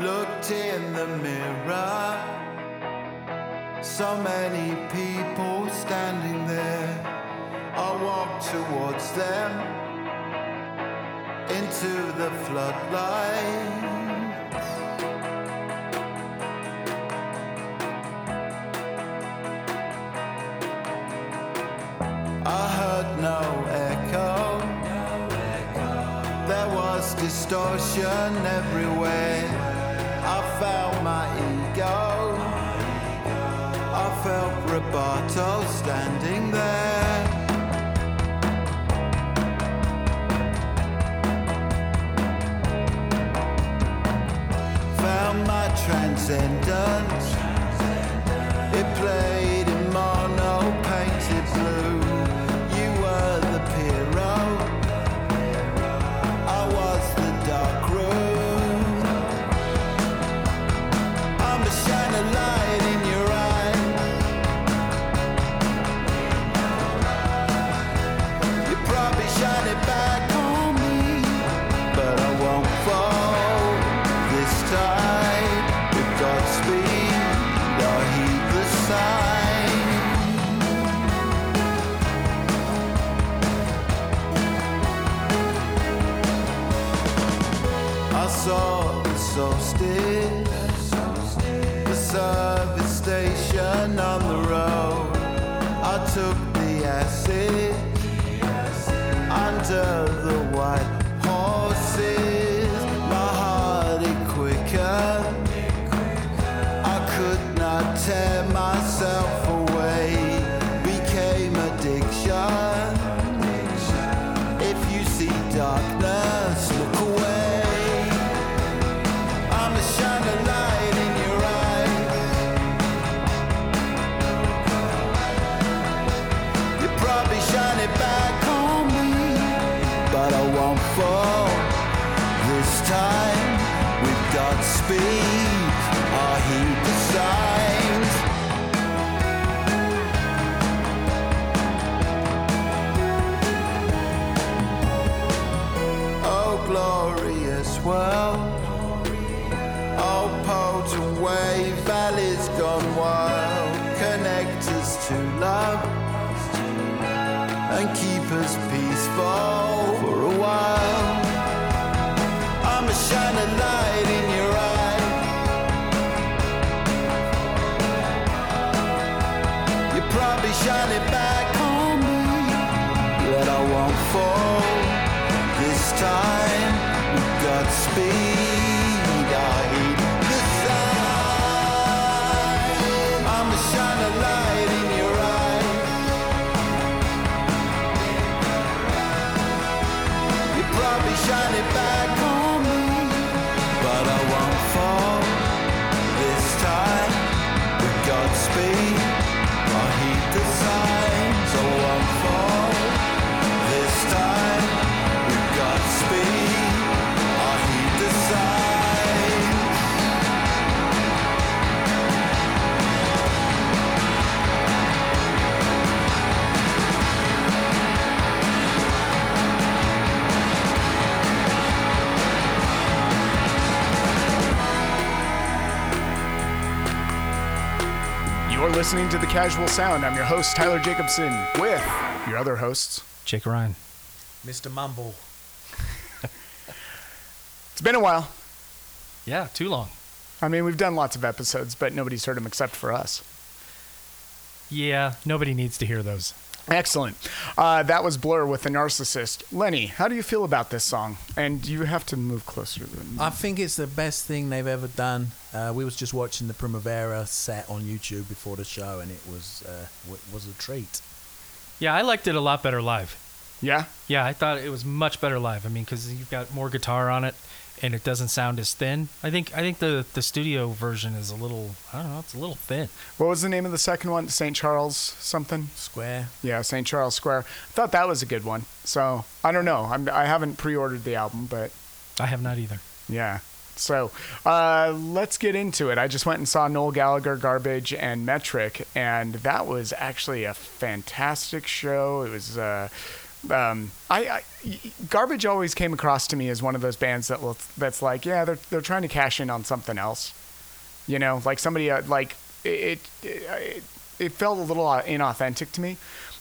looked in the mirror. So many people standing there. I walked towards them into the floodlight. I heard no echo. There was distortion everywhere. Felt my ego. I felt Roboto standing there. Found my transcendence. Took peaceful listening to The Casual Sound. I'm your host, Tyler Jacobson, with your other hosts. Jake Ryan. Mr. Mumble. It's been a while. Yeah, too long. I mean, we've done lots of episodes, but nobody's heard them except for us. Yeah, nobody needs to hear those. Excellent. Uh, that was Blur with the Narcissist. Lenny, how do you feel about this song? And you have to move closer. Than I think it's the best thing they've ever done. Uh, we was just watching the Primavera set on YouTube before the show, and it was uh, w- was a treat. Yeah, I liked it a lot better live. yeah? Yeah, I thought it was much better live. I mean, because you've got more guitar on it, and it doesn't sound as thin. I think I think the the studio version is a little I don't know, it's a little thin. What was the name of the second one? St. Charles something? Square. Yeah, St. Charles Square. I thought that was a good one. So I don't know. I'm, I haven't pre-ordered the album, but I have not either. yeah. So uh, let's get into it. I just went and saw Noel Gallagher, Garbage, and Metric, and that was actually a fantastic show. It was uh, Um, I, I garbage always came across to me as one of those bands that will, that's like, yeah, they're they're trying to cash in on something else. You know, like somebody uh, like it, it it felt a little uh, inauthentic to me.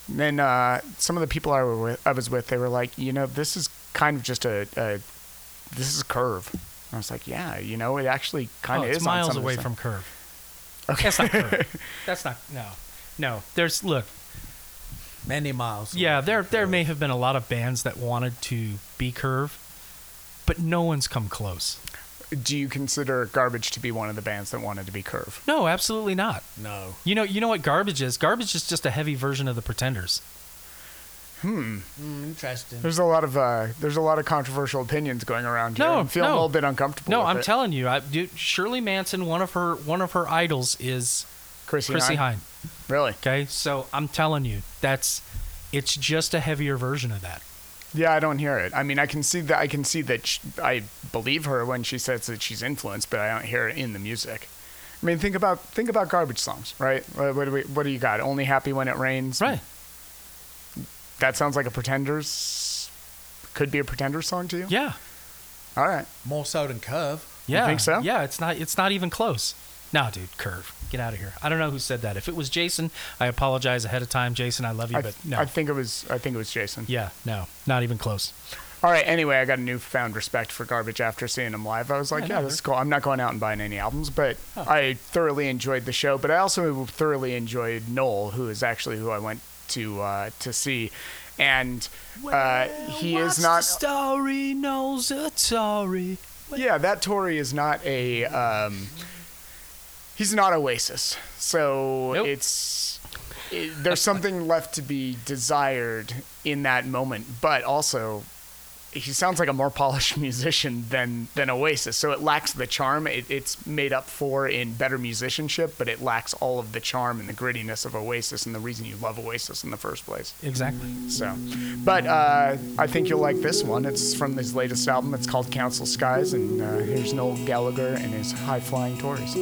And then uh, some of the people I were with, I was with, they were like, you know, this is kind of just a, a this is a curve. And I was like, yeah, you know, it actually kind oh, of is on miles away from curve. Okay. That's not curve. That's not no. No. There's look, Many miles. yeah, there there may have been a lot of bands that wanted to be curve, but no one's come close. Do you consider Garbage to be one of the bands that wanted to be Curve? No, absolutely not. No. You know, you know what garbage is? Garbage is just a heavy version of the Pretenders. Mm, interesting. There's a lot of uh, there's a lot of controversial opinions going around here. No, I'm feeling no. a little bit uncomfortable. No, with I'm it. telling you, I, dude, Shirley Manson, one of her one of her idols is Chrissie, Chrissie Hynde. Hynde. Really? Okay, so I'm telling you, that's it's just a heavier version of that. Yeah, I don't hear it. I mean, I can see that. I can see that. sh I believe her when she says that she's influenced, but I don't hear it in the music. I mean, think about think about garbage songs, right? What, what do we? What do you got? Only happy when it rains. Right. That sounds like a Pretenders. Could be a Pretenders song to you. Yeah. All right. More so than Curve. Yeah. think so? Yeah, it's not it's not even close. Nah, dude, curve. Get out of here. I don't know who said that. If it was Jason, I apologize ahead of time. Jason, I love you, I, but no. I think it was. I think it was Jason. yeah, no, not even close. All right. Anyway, I got a newfound respect for Garbage after seeing them live. I was like, Yeah, yeah, this is cool. I'm not going out and buying any albums, but. I thoroughly enjoyed the show. But I also thoroughly enjoyed Noel, who is actually who I went to uh, to see, and uh, he is not. story knows a story. Yeah, that Tory is not a. Um, he's not Oasis, so Nope. it's. It, there's something left to be desired in that moment, but also, he sounds like a more polished musician than than Oasis. So it lacks the charm. It, it's made up for in better musicianship, but it lacks all of the charm and the grittiness of Oasis, and the reason you love Oasis in the first place. Exactly. So, but uh, I think you'll like this one. It's from his latest album. It's called Council Skies, and uh, here's Noel Gallagher and his High Flying Tories.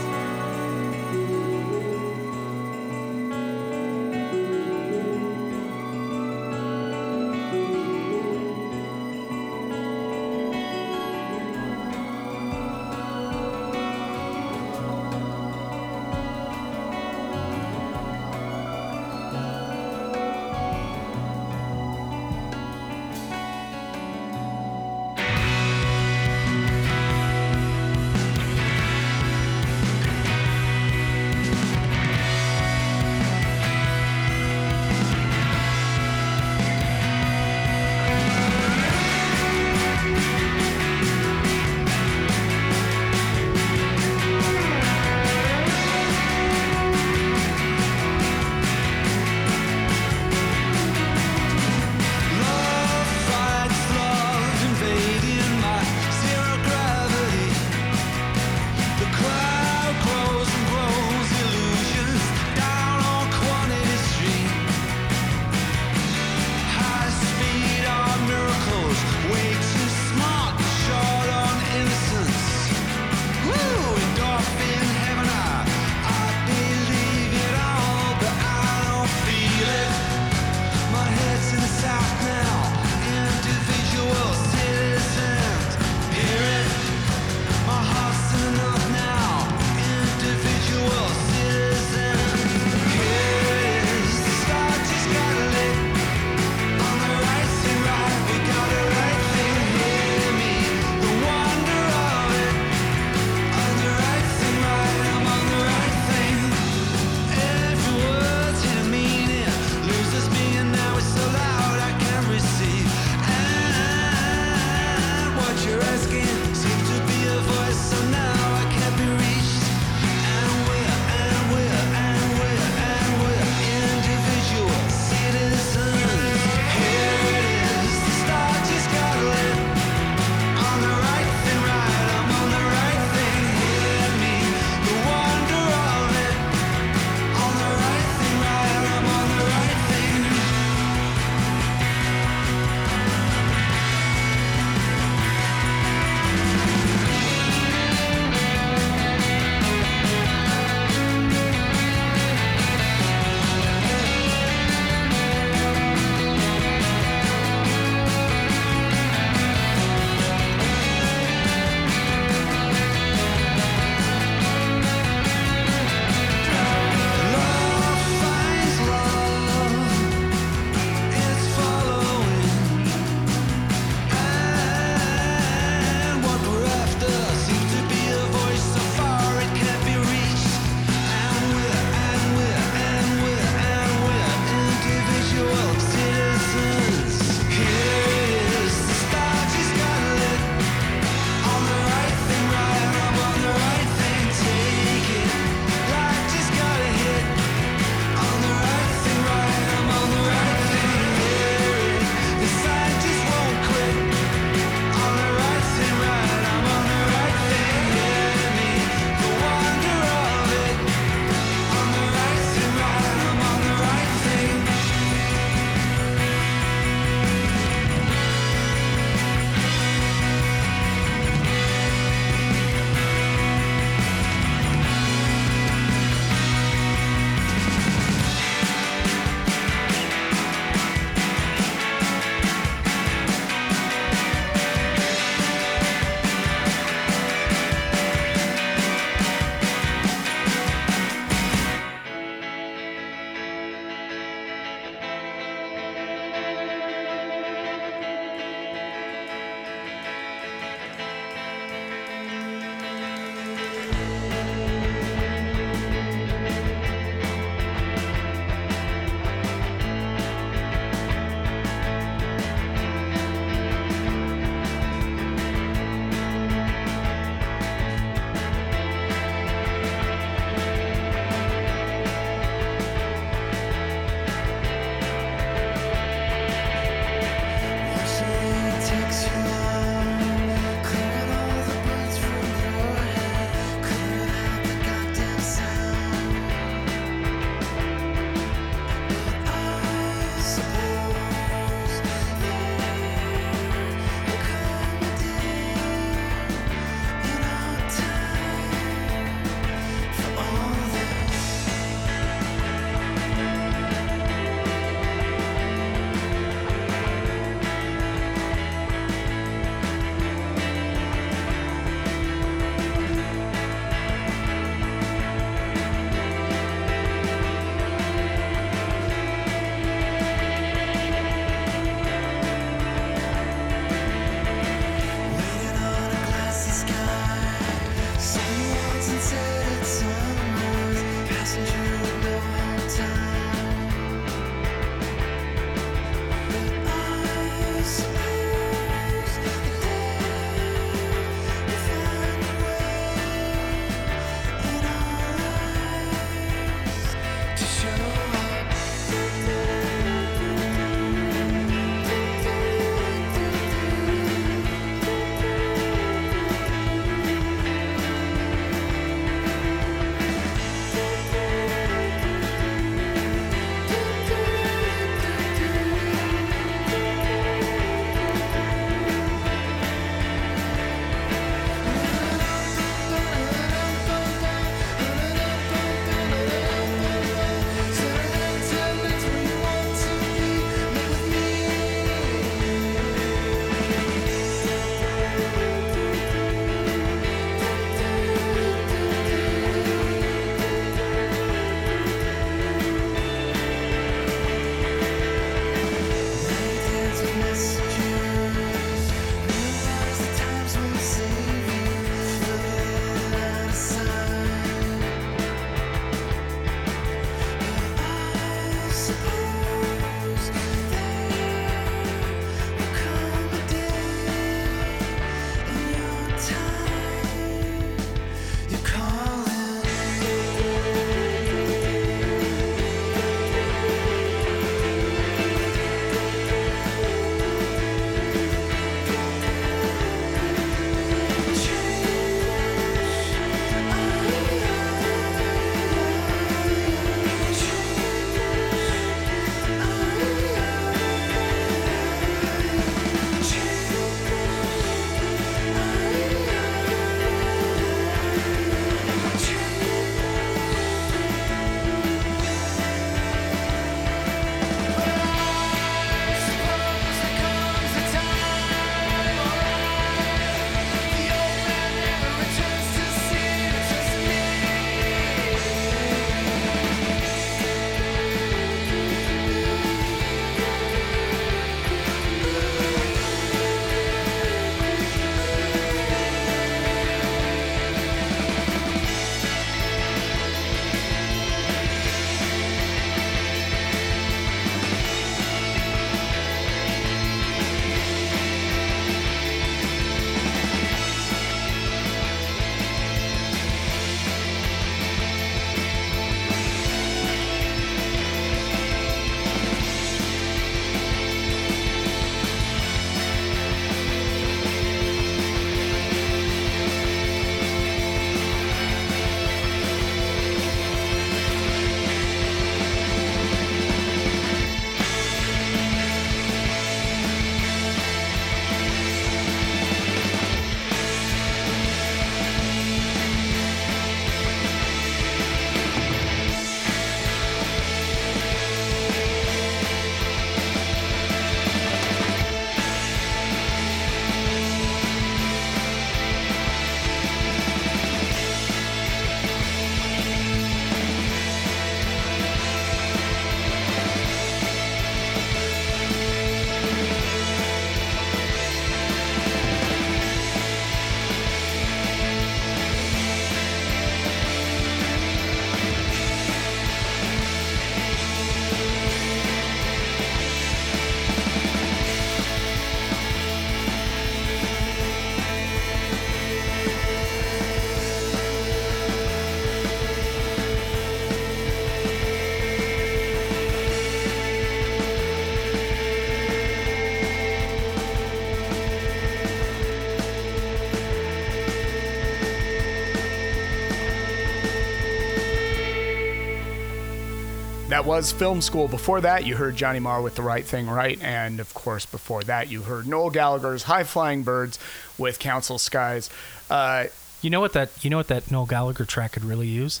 That was Film School. Before that, you heard Johnny Marr with The Right Thing Right. And of course, before that, you heard Noel Gallagher's High Flying Birds with Council Skies. Uh, You know what that you know what that Noel Gallagher track could really use?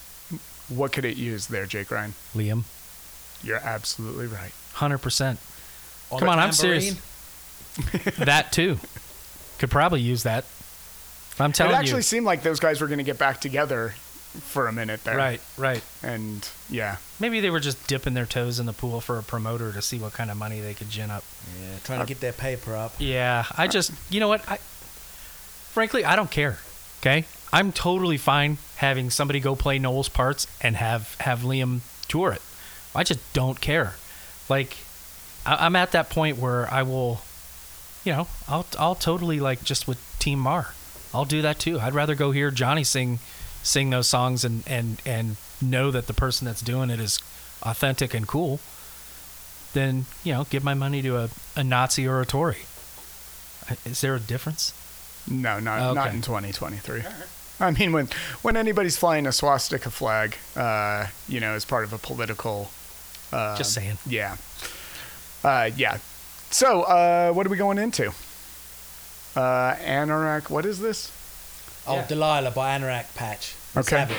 what could it use there, Jake Ryan? Liam, You're absolutely right. hundred percent. On Come a on, I'm serious. That too could probably use that. I'm telling you. It telling actually you. seemed like those guys were going to get back together for a minute there. Right, right. And yeah. Maybe they were just dipping their toes in the pool for a promoter to see what kind of money they could gin up. Yeah, trying to get that paper up. Yeah, I just, you know what? I frankly, I don't care. Okay, I'm totally fine having somebody go play Noel's parts and have have Liam tour it. I just don't care. Like, I, I'm at that point where I will, you know, I'll I'll totally like just with Team Marr. I'll do that too. I'd rather go hear Johnny sing sing those songs and and and know that the person that's doing it is authentic and cool then you know give my money to a, a Nazi or a Tory. Is there a difference? No, not not in 2023. I mean, when when anybody's flying a swastika flag, uh, you know, as part of a political. Uh, Just saying. Yeah. Uh, yeah. So, uh, what are we going into? Uh, Anorak. What is this? Oh, Yeah. Delilah by Anorak Patch. Okay. have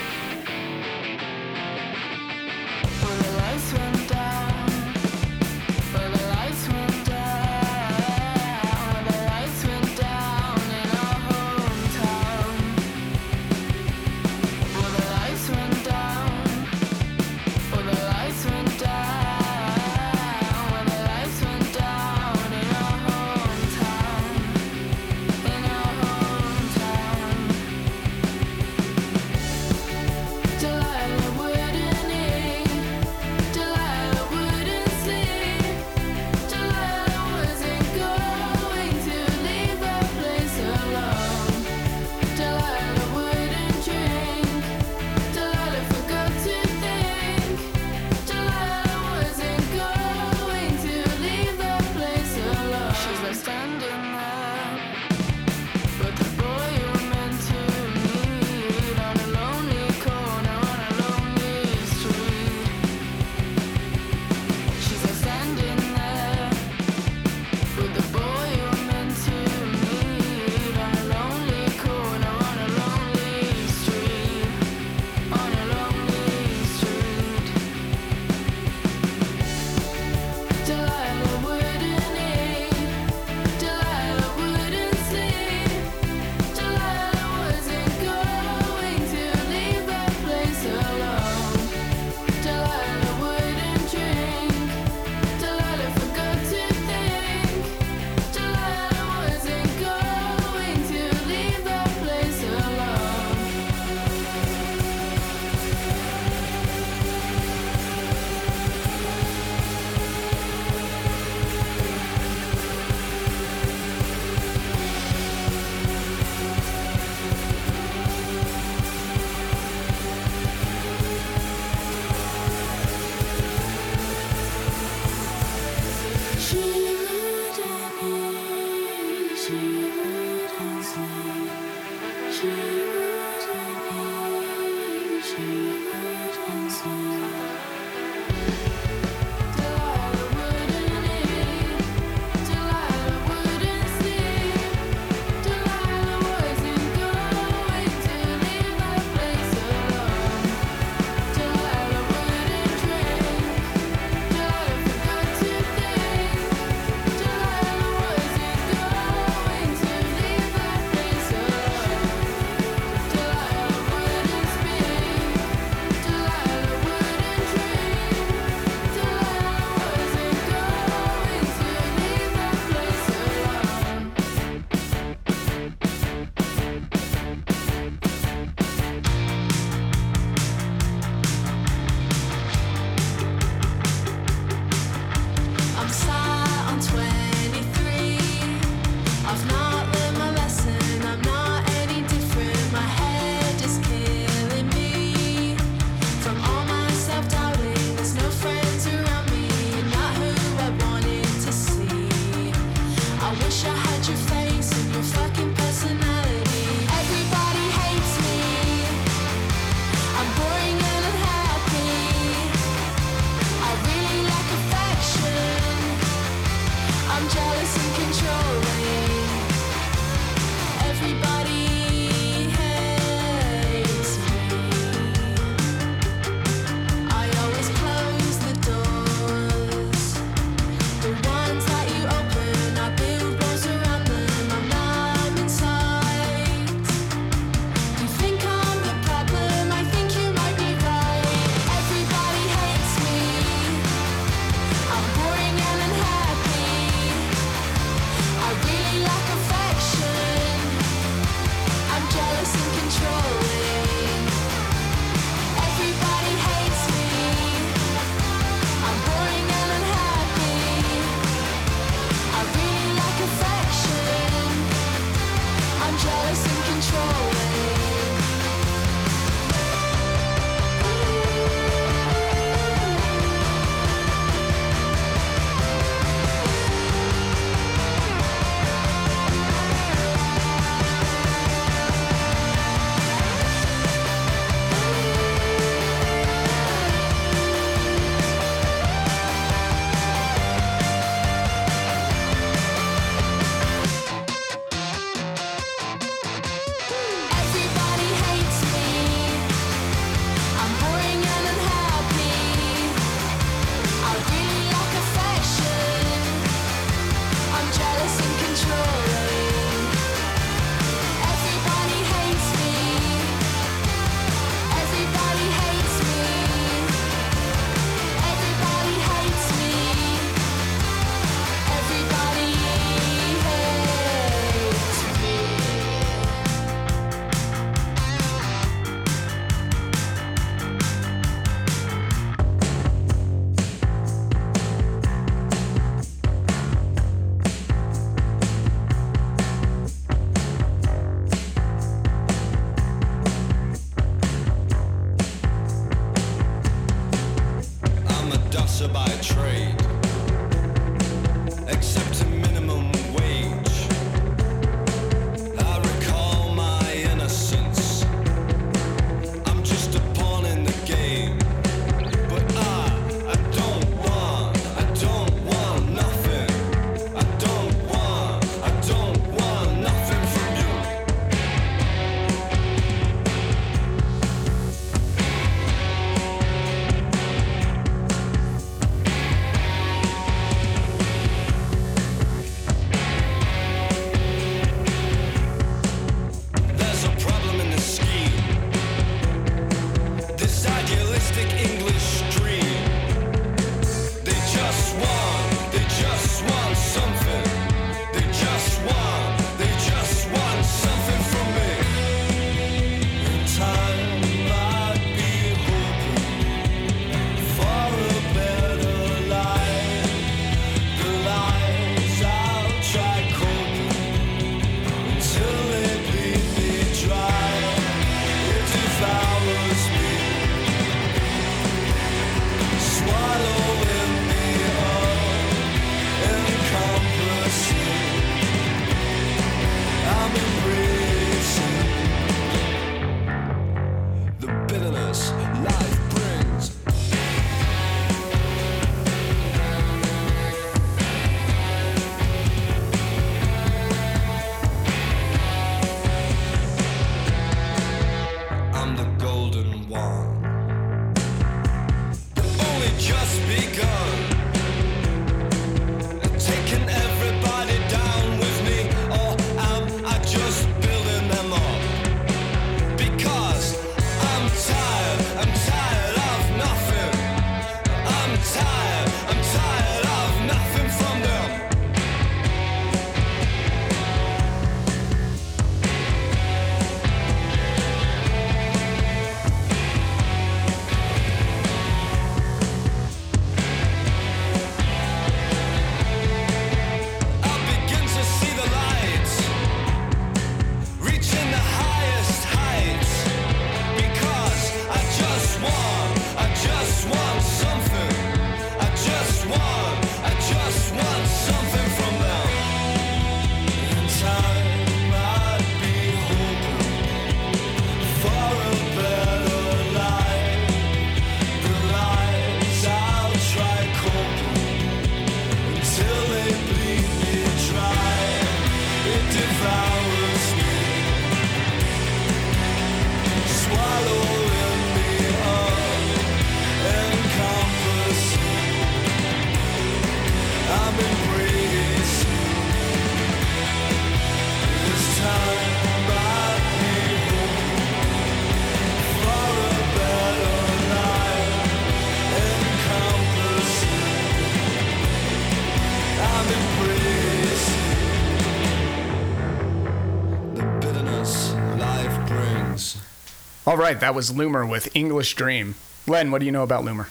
right, that was Loomer with English Dream. Len, what do you know about Loomer?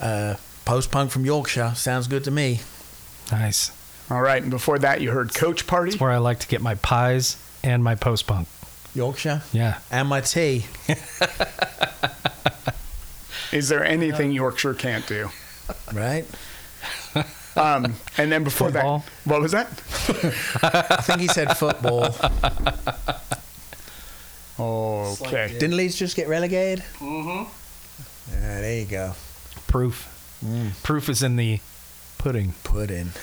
Uh, Post punk from Yorkshire sounds good to me. Nice. All right, and before that, you heard Coach Party. It's where I like to get my pies and my post punk. Yorkshire Yeah. and my tea. Is there anything Yorkshire can't do? Right? Um, and then before Football. that, what was that? I think he said football. Okay. Didn't Leeds just get relegated? Mm-hmm. Yeah, there you go. Proof. Proof is in the pudding. Pudding. in.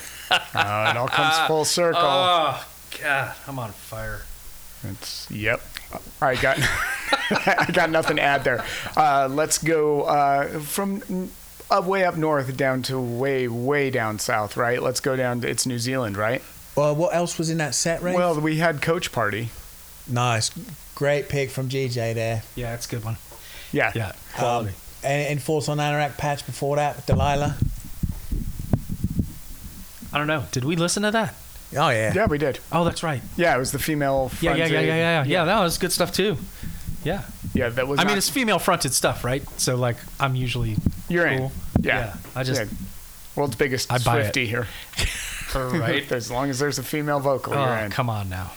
Uh, it all comes full circle. Oh, God. I'm on fire. It's yep. I got I got nothing to add there. Uh, let's go uh, from uh, way up north down to way way down south. Right. Let's go down. To, it's New Zealand, right? Well, what else was in that set, Ray? Well, we had Coach Party. nice. Great pick from GJ there. Yeah, it's a good one. Yeah. Yeah. Um, and, and Force on Anorak patch before that with Delilah. I don't know. Did we listen to that? Oh, yeah. Yeah, we did. Oh, that's right. Yeah, it was the female. Yeah, yeah, yeah, yeah, yeah, yeah. Yeah, that was good stuff too. Yeah. Yeah, that was. I mean, it's female fronted stuff, right? So, like, I'm usually you're in. cool. Yeah. I just, Yeah. world's biggest I buy it. Swifty here. right? as long as there's a female vocal, you're Oh, in. come on now.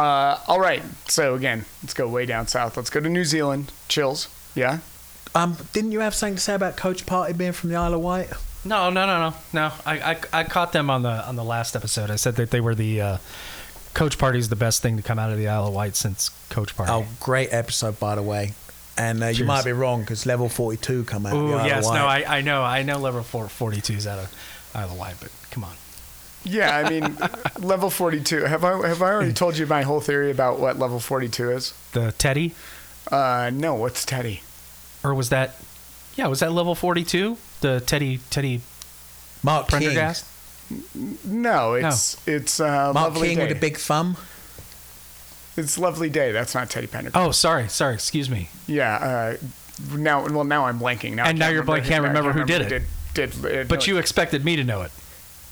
Uh, all right. So again, let's go way down south. Let's go to New Zealand. Chills. Yeah. Um, didn't you have something to say about Coach Party being from the Isle of Wight? No, no, no, no, no. I, I, I caught them on the on the last episode. I said that they were the uh, Coach Party is the best thing to come out of the Isle of Wight since Coach Party. Oh, great episode, by the way. And uh, you might be wrong because level 42 come out. of Ooh, the Isle of yes, Wight. no, I, I know, I know. Level four, 42 is out of Isle of Wight, but come on. Yeah, I mean, level 42. Have I have I already told you my whole theory about what level 42 is? The Teddy, Uh, no, what's Teddy? or was that? Yeah, was that level 42? The Teddy Teddy Mark King. Pendergrass? No, it's it's uh, Mark lovely King day. with a big thumb. It's lovely day. That's not Teddy Pendergrass. Oh, sorry, sorry. Excuse me. Yeah. Uh, now, well, now I'm blanking. Now And now can't you're blank- who- can't remember who did Did, did, uh, But no, you expected me to know it.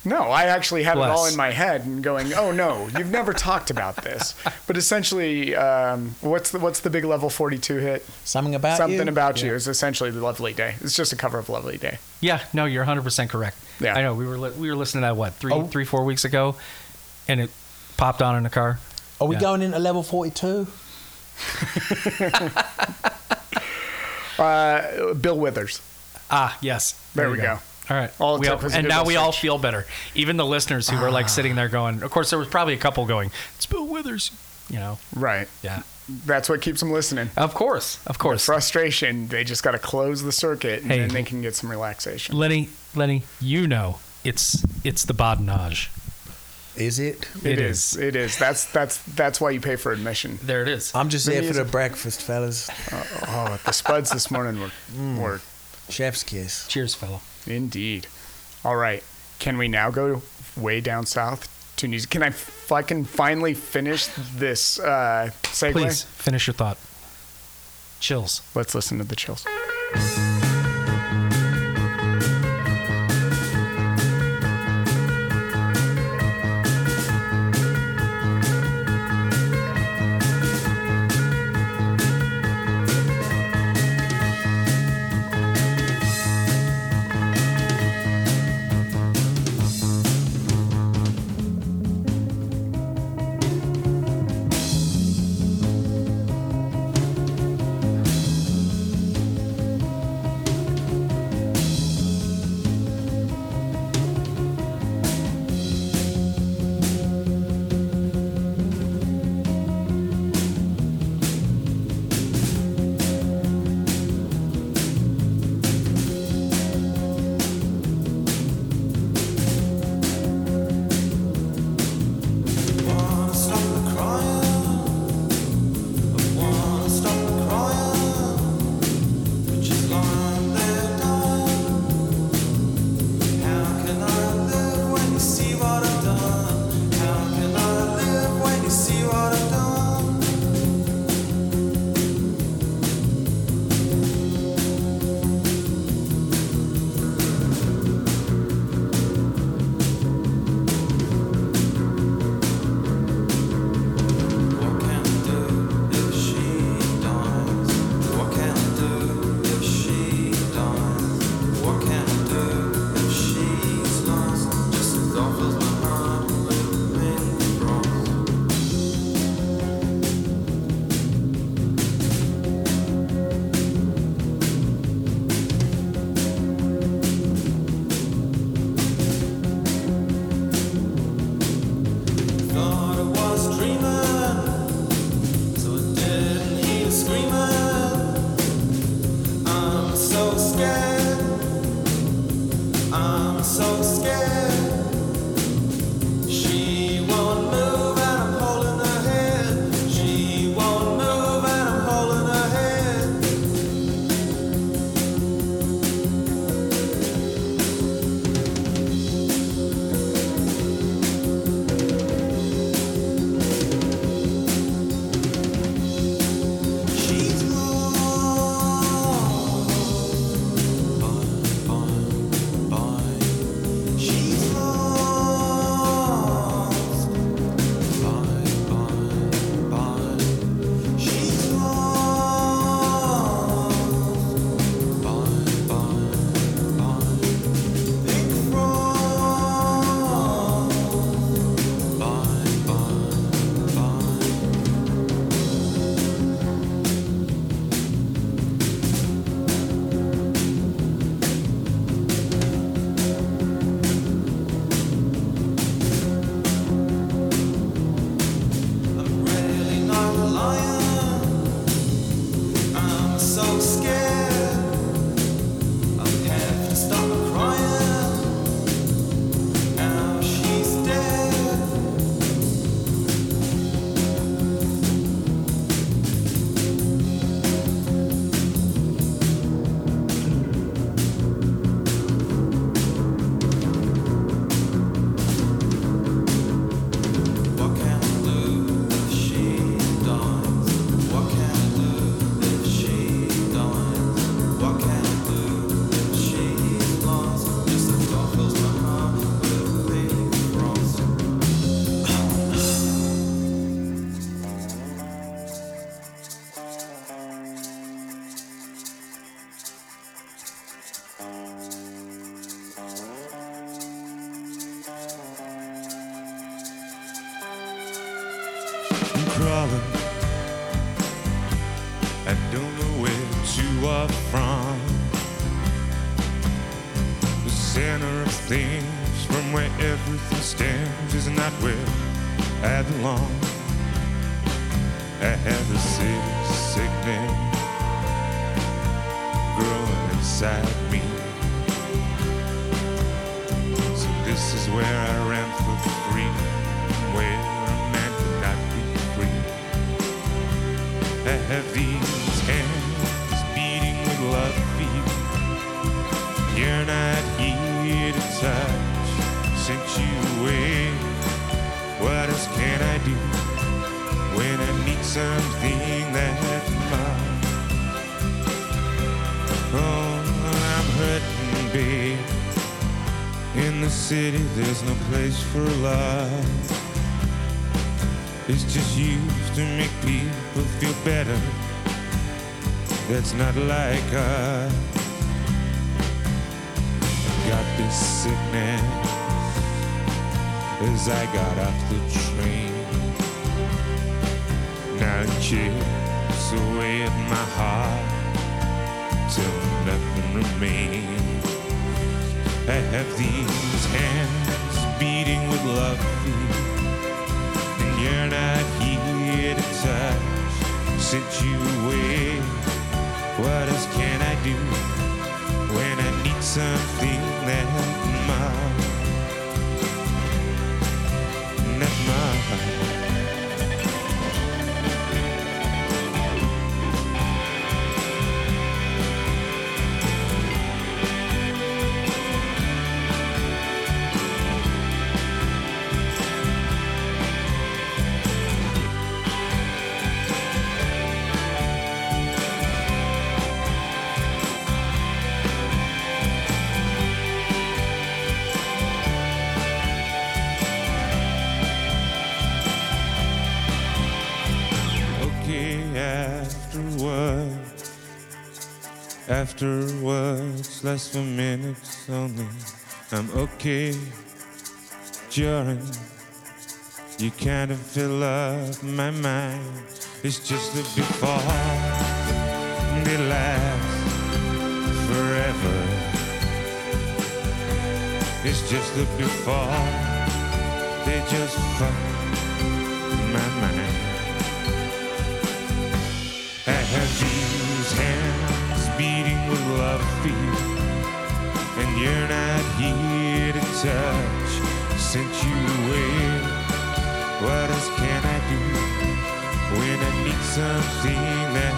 No, I actually had it all in my head and going, "Oh no, you've never talked about this." But essentially, um, what's the what's the big level 42 hit? Something about Something you. about you is essentially the lovely day. It's just a cover of Lovely Day. Yeah, no, you're 100 percent correct. Yeah. I know. We were li- we were listening to that what three Oh. three four weeks ago, and it popped on in the car. Are we Yeah. going into level 42? Uh, Bill Withers. Ah, yes. There we go. All right. All it We took was a and Google now we all feel better. Even the listeners who were like sitting there going, of course, there was probably a couple going, it's Bill Withers. You know, Right. yeah. That's what keeps them listening. Of course. Of course. Frustration. They just got to close the circuit and Hey. then they can get some relaxation. Lenny, Lenny, you know it's it's the badinage. Is it? It It is. It is. That's that's that's why you pay for admission. There it is. I'm just The here for the breakfast, fellas. Oh, the spuds this morning were Mm. were Chef's kiss. Cheers, fellow. Indeed. All right. Can we now go way down south to New Zealand? Can I fucking finally finish this uh, segue? Please finish your thought. Chills. Let's listen to the chills. Center of things, from where everything stands, is not where I belong. I have a city sickness growing inside me. So this is where I ran for freedom, where a man could not be free. I have these touch, sent you away. What else can I do when I need something that much? Oh, I'm hurting, babe. In the city, there's no place for love. It's just used to make people feel better. That's not like us. This sickness as I got off the train. Now it chips away at my heart till nothing remains. I have these hands beating with love and you're not here to touch. Sent you away. What else can I do something that afterwards, less for minutes only. I'm okay during. You kind of fill up my mind. It's just the before they last forever. It's just the before they just fuck my mind. I have love feet, and you're not here to touch. Sent you away. What else can I do when I need something that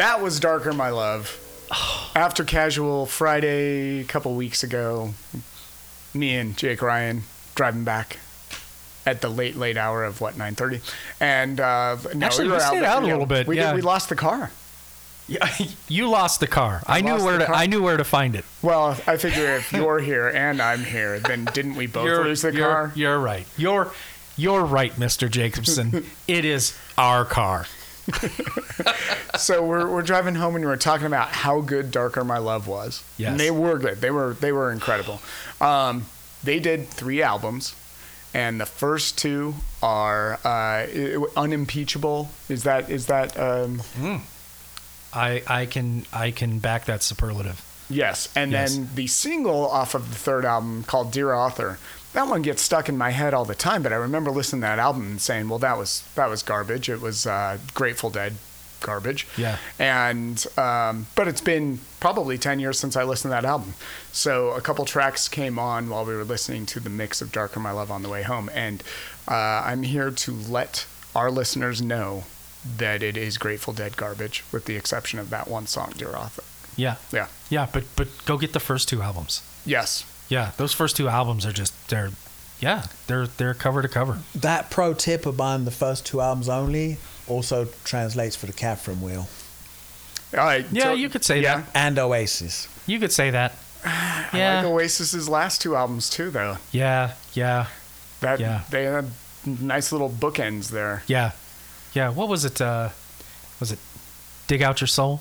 That was Darker My Love. After Casual Friday a couple weeks ago, me and Jake Ryan driving back at the late late hour of what 9:30 and uh no, Actually, we were stayed there- out a little bit, we, did- we lost the car Yeah, you lost the car. I, knew where to. car? I knew where to find it. well i figure if you're here and i'm here then didn't we both lose the you're, car You're right. You're you're right, Mr. Jacobson. it is our car. so we're, we're driving home and we were talking about how good darker my love was Yes. and they were good they were they were incredible um, they did three albums and the first two are uh, unimpeachable is that is that um, I I can I can back that superlative. yes and Yes. then the single off of the third album called dear author that one gets stuck in my head all the time but i remember listening to that album and saying well that was that was garbage. It was uh, grateful dead garbage. Yeah. and um, but it's been probably 10 years since i listened to that album. So a couple tracks came on while we were listening to the mix of darker my love on the way home. And uh, i'm here to let our listeners know that it is grateful dead garbage with the exception of that one song dear author Yeah. yeah. Yeah, but but go get the first two albums. yes Yeah, those first two albums are just they're yeah, they're they're cover to cover. That pro tip of buying the first two albums only also translates for the Catherine Wheel all right Yeah, so- you could say yeah. that. and Oasis. You could say that. I Yeah. like oasis's last two albums too though yeah, yeah, that Yeah. they had nice little bookends there yeah. Yeah, what was it uh was it Dig Out Your Soul?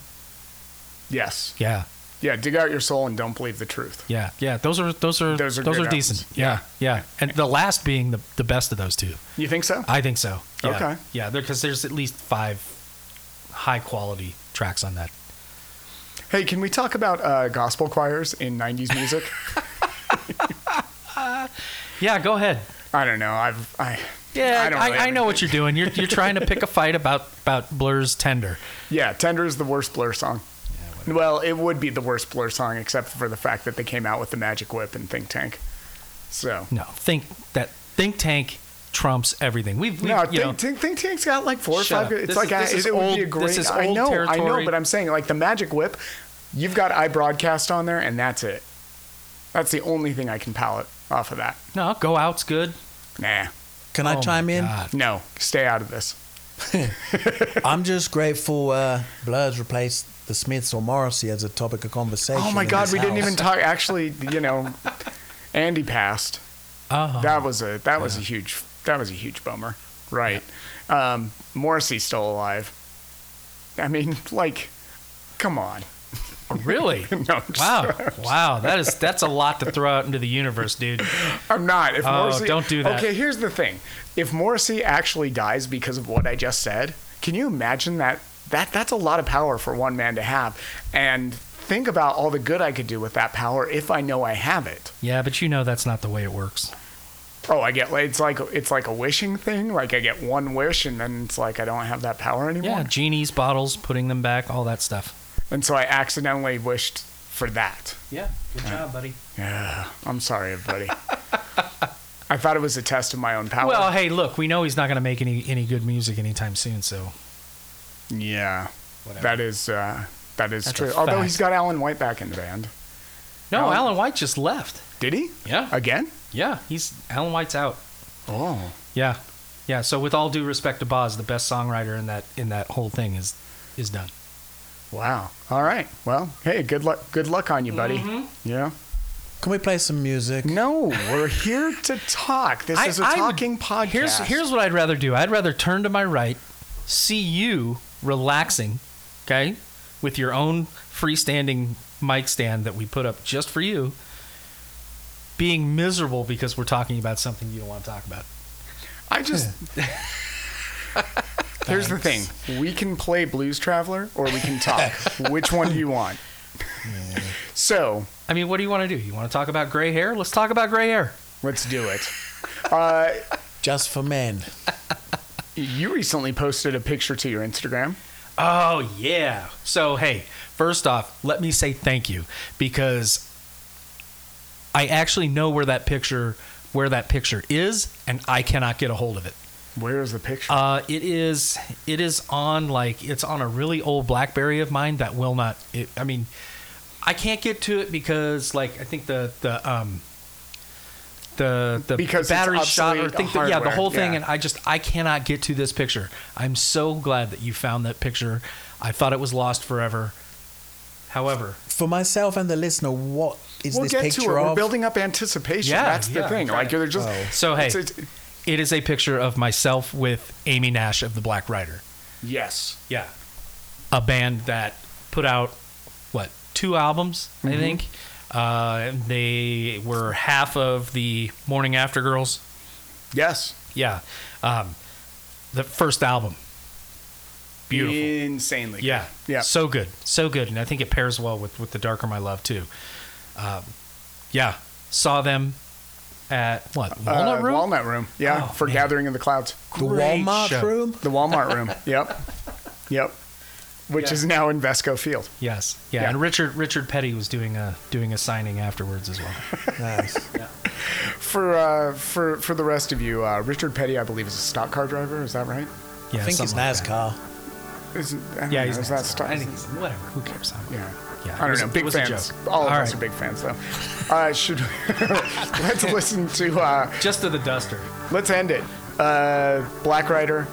yes Yeah. Yeah dig out your soul and don't believe the truth Yeah, yeah, those are those are Those those are are, decent. albums. Yeah, yeah, and the last being the the best of those two. you think so I think so. Yeah. Okay. Yeah, because there's at least five high quality tracks on that. Hey, can we talk about uh, gospel choirs in '90s music? Yeah, go ahead. I don't know. I've I Yeah, I I, don't I, really know what you're doing. You're you're trying to pick a fight about about Blur's Tender. yeah. Tender is the worst Blur song. Well, it would be the worst Blur song except for the fact that they came out with the Magic Whip and Think Tank. So No, think that think tank trumps everything. We've, we've no, you know, think, think, think Tank's got like four or five. up. It's This like is- a- this it, is it would be a great. this is I old know, I know, but I'm saying like the Magic Whip. You've got I broadcast on there, and that's it. That's the only thing I can palate off of that. no go out's good. Nah, Can Oh I my chime in? God. no, stay out of this. I'm just grateful uh, Blur's replaced the Smiths or Morrissey as a topic of conversation. Oh my God, this we didn't even talk. Actually, you know, Andy passed. Oh, That was a that was a huge that was a huge bummer. Right. Um, Morrissey's still alive. I mean, like, come on. really? No, Wow, wow, that is that's a lot to throw out into the universe, dude. I'm not. If Oh, Morrissey, don't do that. Okay, here's the thing. If Morrissey actually dies because of what I just said, can you imagine that? That that's a lot of power for one man to have. And think about all the good I could do with that power if I know I have it. Yeah, but you know that's not the way it works. Oh, I get it's like it's like a wishing thing. Like I get one wish and then it's like I don't have that power anymore. Yeah, genies, bottles, putting them back, all that stuff. And so I accidentally wished for that. Yeah, good job, buddy. Yeah, I'm sorry, everybody. I thought it was a test of my own power. Well, hey, look, we know he's not going to make any any good music anytime soon, so yeah, whatever. that is uh, that is That's true. Although he's got Alain Whyte back in the band. no, Alan- Alain Whyte just left. Did he? Yeah, Again? yeah, he's Alain Whyte's out. Oh, Yeah, yeah. So with all due respect to Boz, the best songwriter in that in that whole thing is is done. wow. All right. Well, hey, good luck. Good luck on you, buddy. Mm-hmm. Yeah. Can we play some music? No, we're here to talk. This is a I would- talking podcast. Here's here's what I'd rather do. I'd rather turn to my right, see you relaxing, okay, with your own freestanding mic stand that we put up just for you, being miserable because we're talking about something you don't want to talk about. I just. Here's the thing: we can play Blues Traveler, or we can talk. Which one do you want? So I mean, what do you want to do? You want to talk about gray hair? Let's talk about gray hair. let's do it. Uh, Just for men. You recently posted a picture to your Instagram. Oh yeah. So hey, first off, let me say thank you because I actually know where that picture where that picture is and I cannot get a hold of it. Where is the picture? Uh, it is it is on like it's on a really old BlackBerry of mine that will not. It, I mean, I can't get to it because like I think the the um the the Because it's battery shot or think that, yeah the whole thing yeah. and I just I cannot get to this picture. I'm so glad that you found that picture. I thought it was lost forever. However, For myself and the listener, what is we'll this get picture to it. We're building up anticipation. Yeah, That's the yeah, thing. okay. Like you're just. Oh. so hey, it's- it's- it is a picture of myself with Aimee Nash of the Black Ryder. yes. Yeah. A band that put out what two albums, I Mm-hmm. think. Uh, they were half of the Morning After Girls. Yes. Yeah. Um, the first album. Beautiful. Insanely. Yeah. good. Yeah. So good. So good. And I think it pairs well with, with The Darker My Love, too. Um, yeah. Saw them at what? Walnut Uh, Room? Walnut Room. Yeah. Oh, for man. Gathering in the Clouds. the Great Walmart show. room? The Walmart Room. Yep. Yep. Which Yeah. is now in Vesco Field. Yes. Yeah. Yeah. And Richard Richard Petty was doing a doing a signing afterwards as well. Nice. For uh, for for the rest of you, uh, Richard Petty, I believe, is a stock car driver. Is that right? Yeah. I think he's something like. NASCAR. Is it, I don't Yeah, know, he's is that stock? I think he's, whatever. Who cares? I don't- Yeah. Yeah, I don't was know. big fans. All of All us right. are big fans, though. Uh, should let's listen to. Uh, Just to the duster. let's end it. Uh, Black Ryder,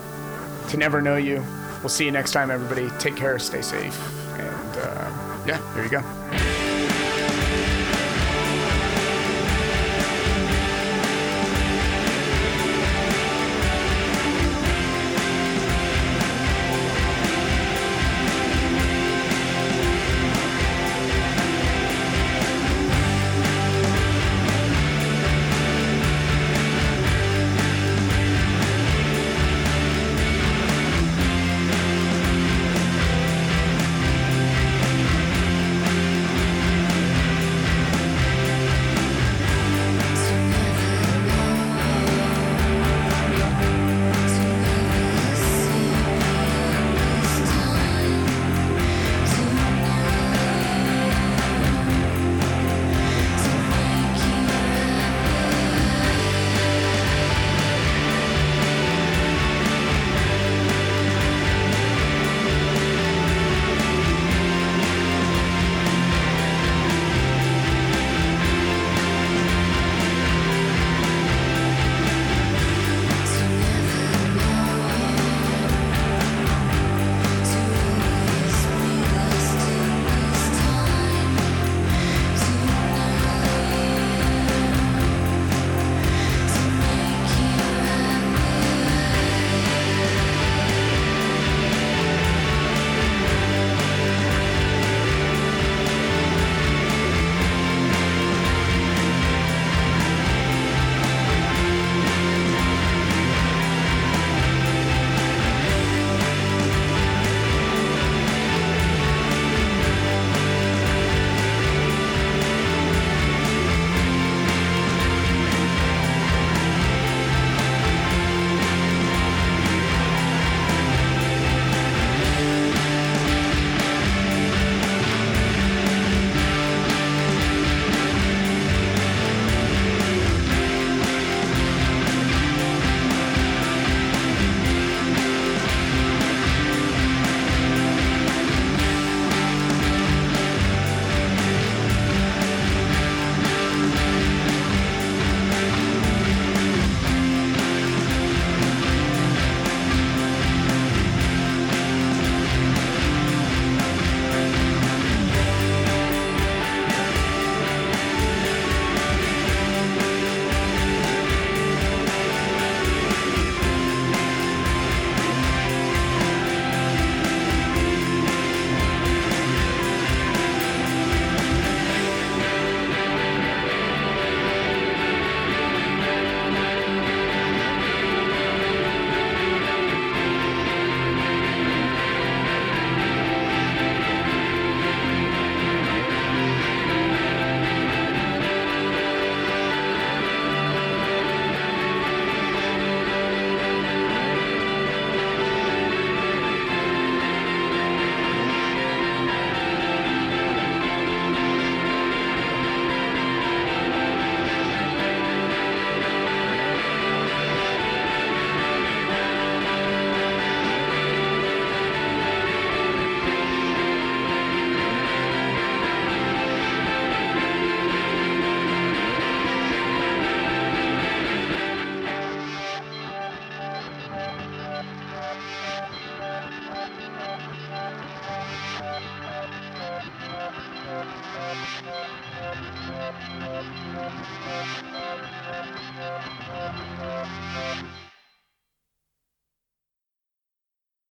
to never know you. We'll see you next time, everybody. Take care. Stay safe. And uh, yeah, there you go.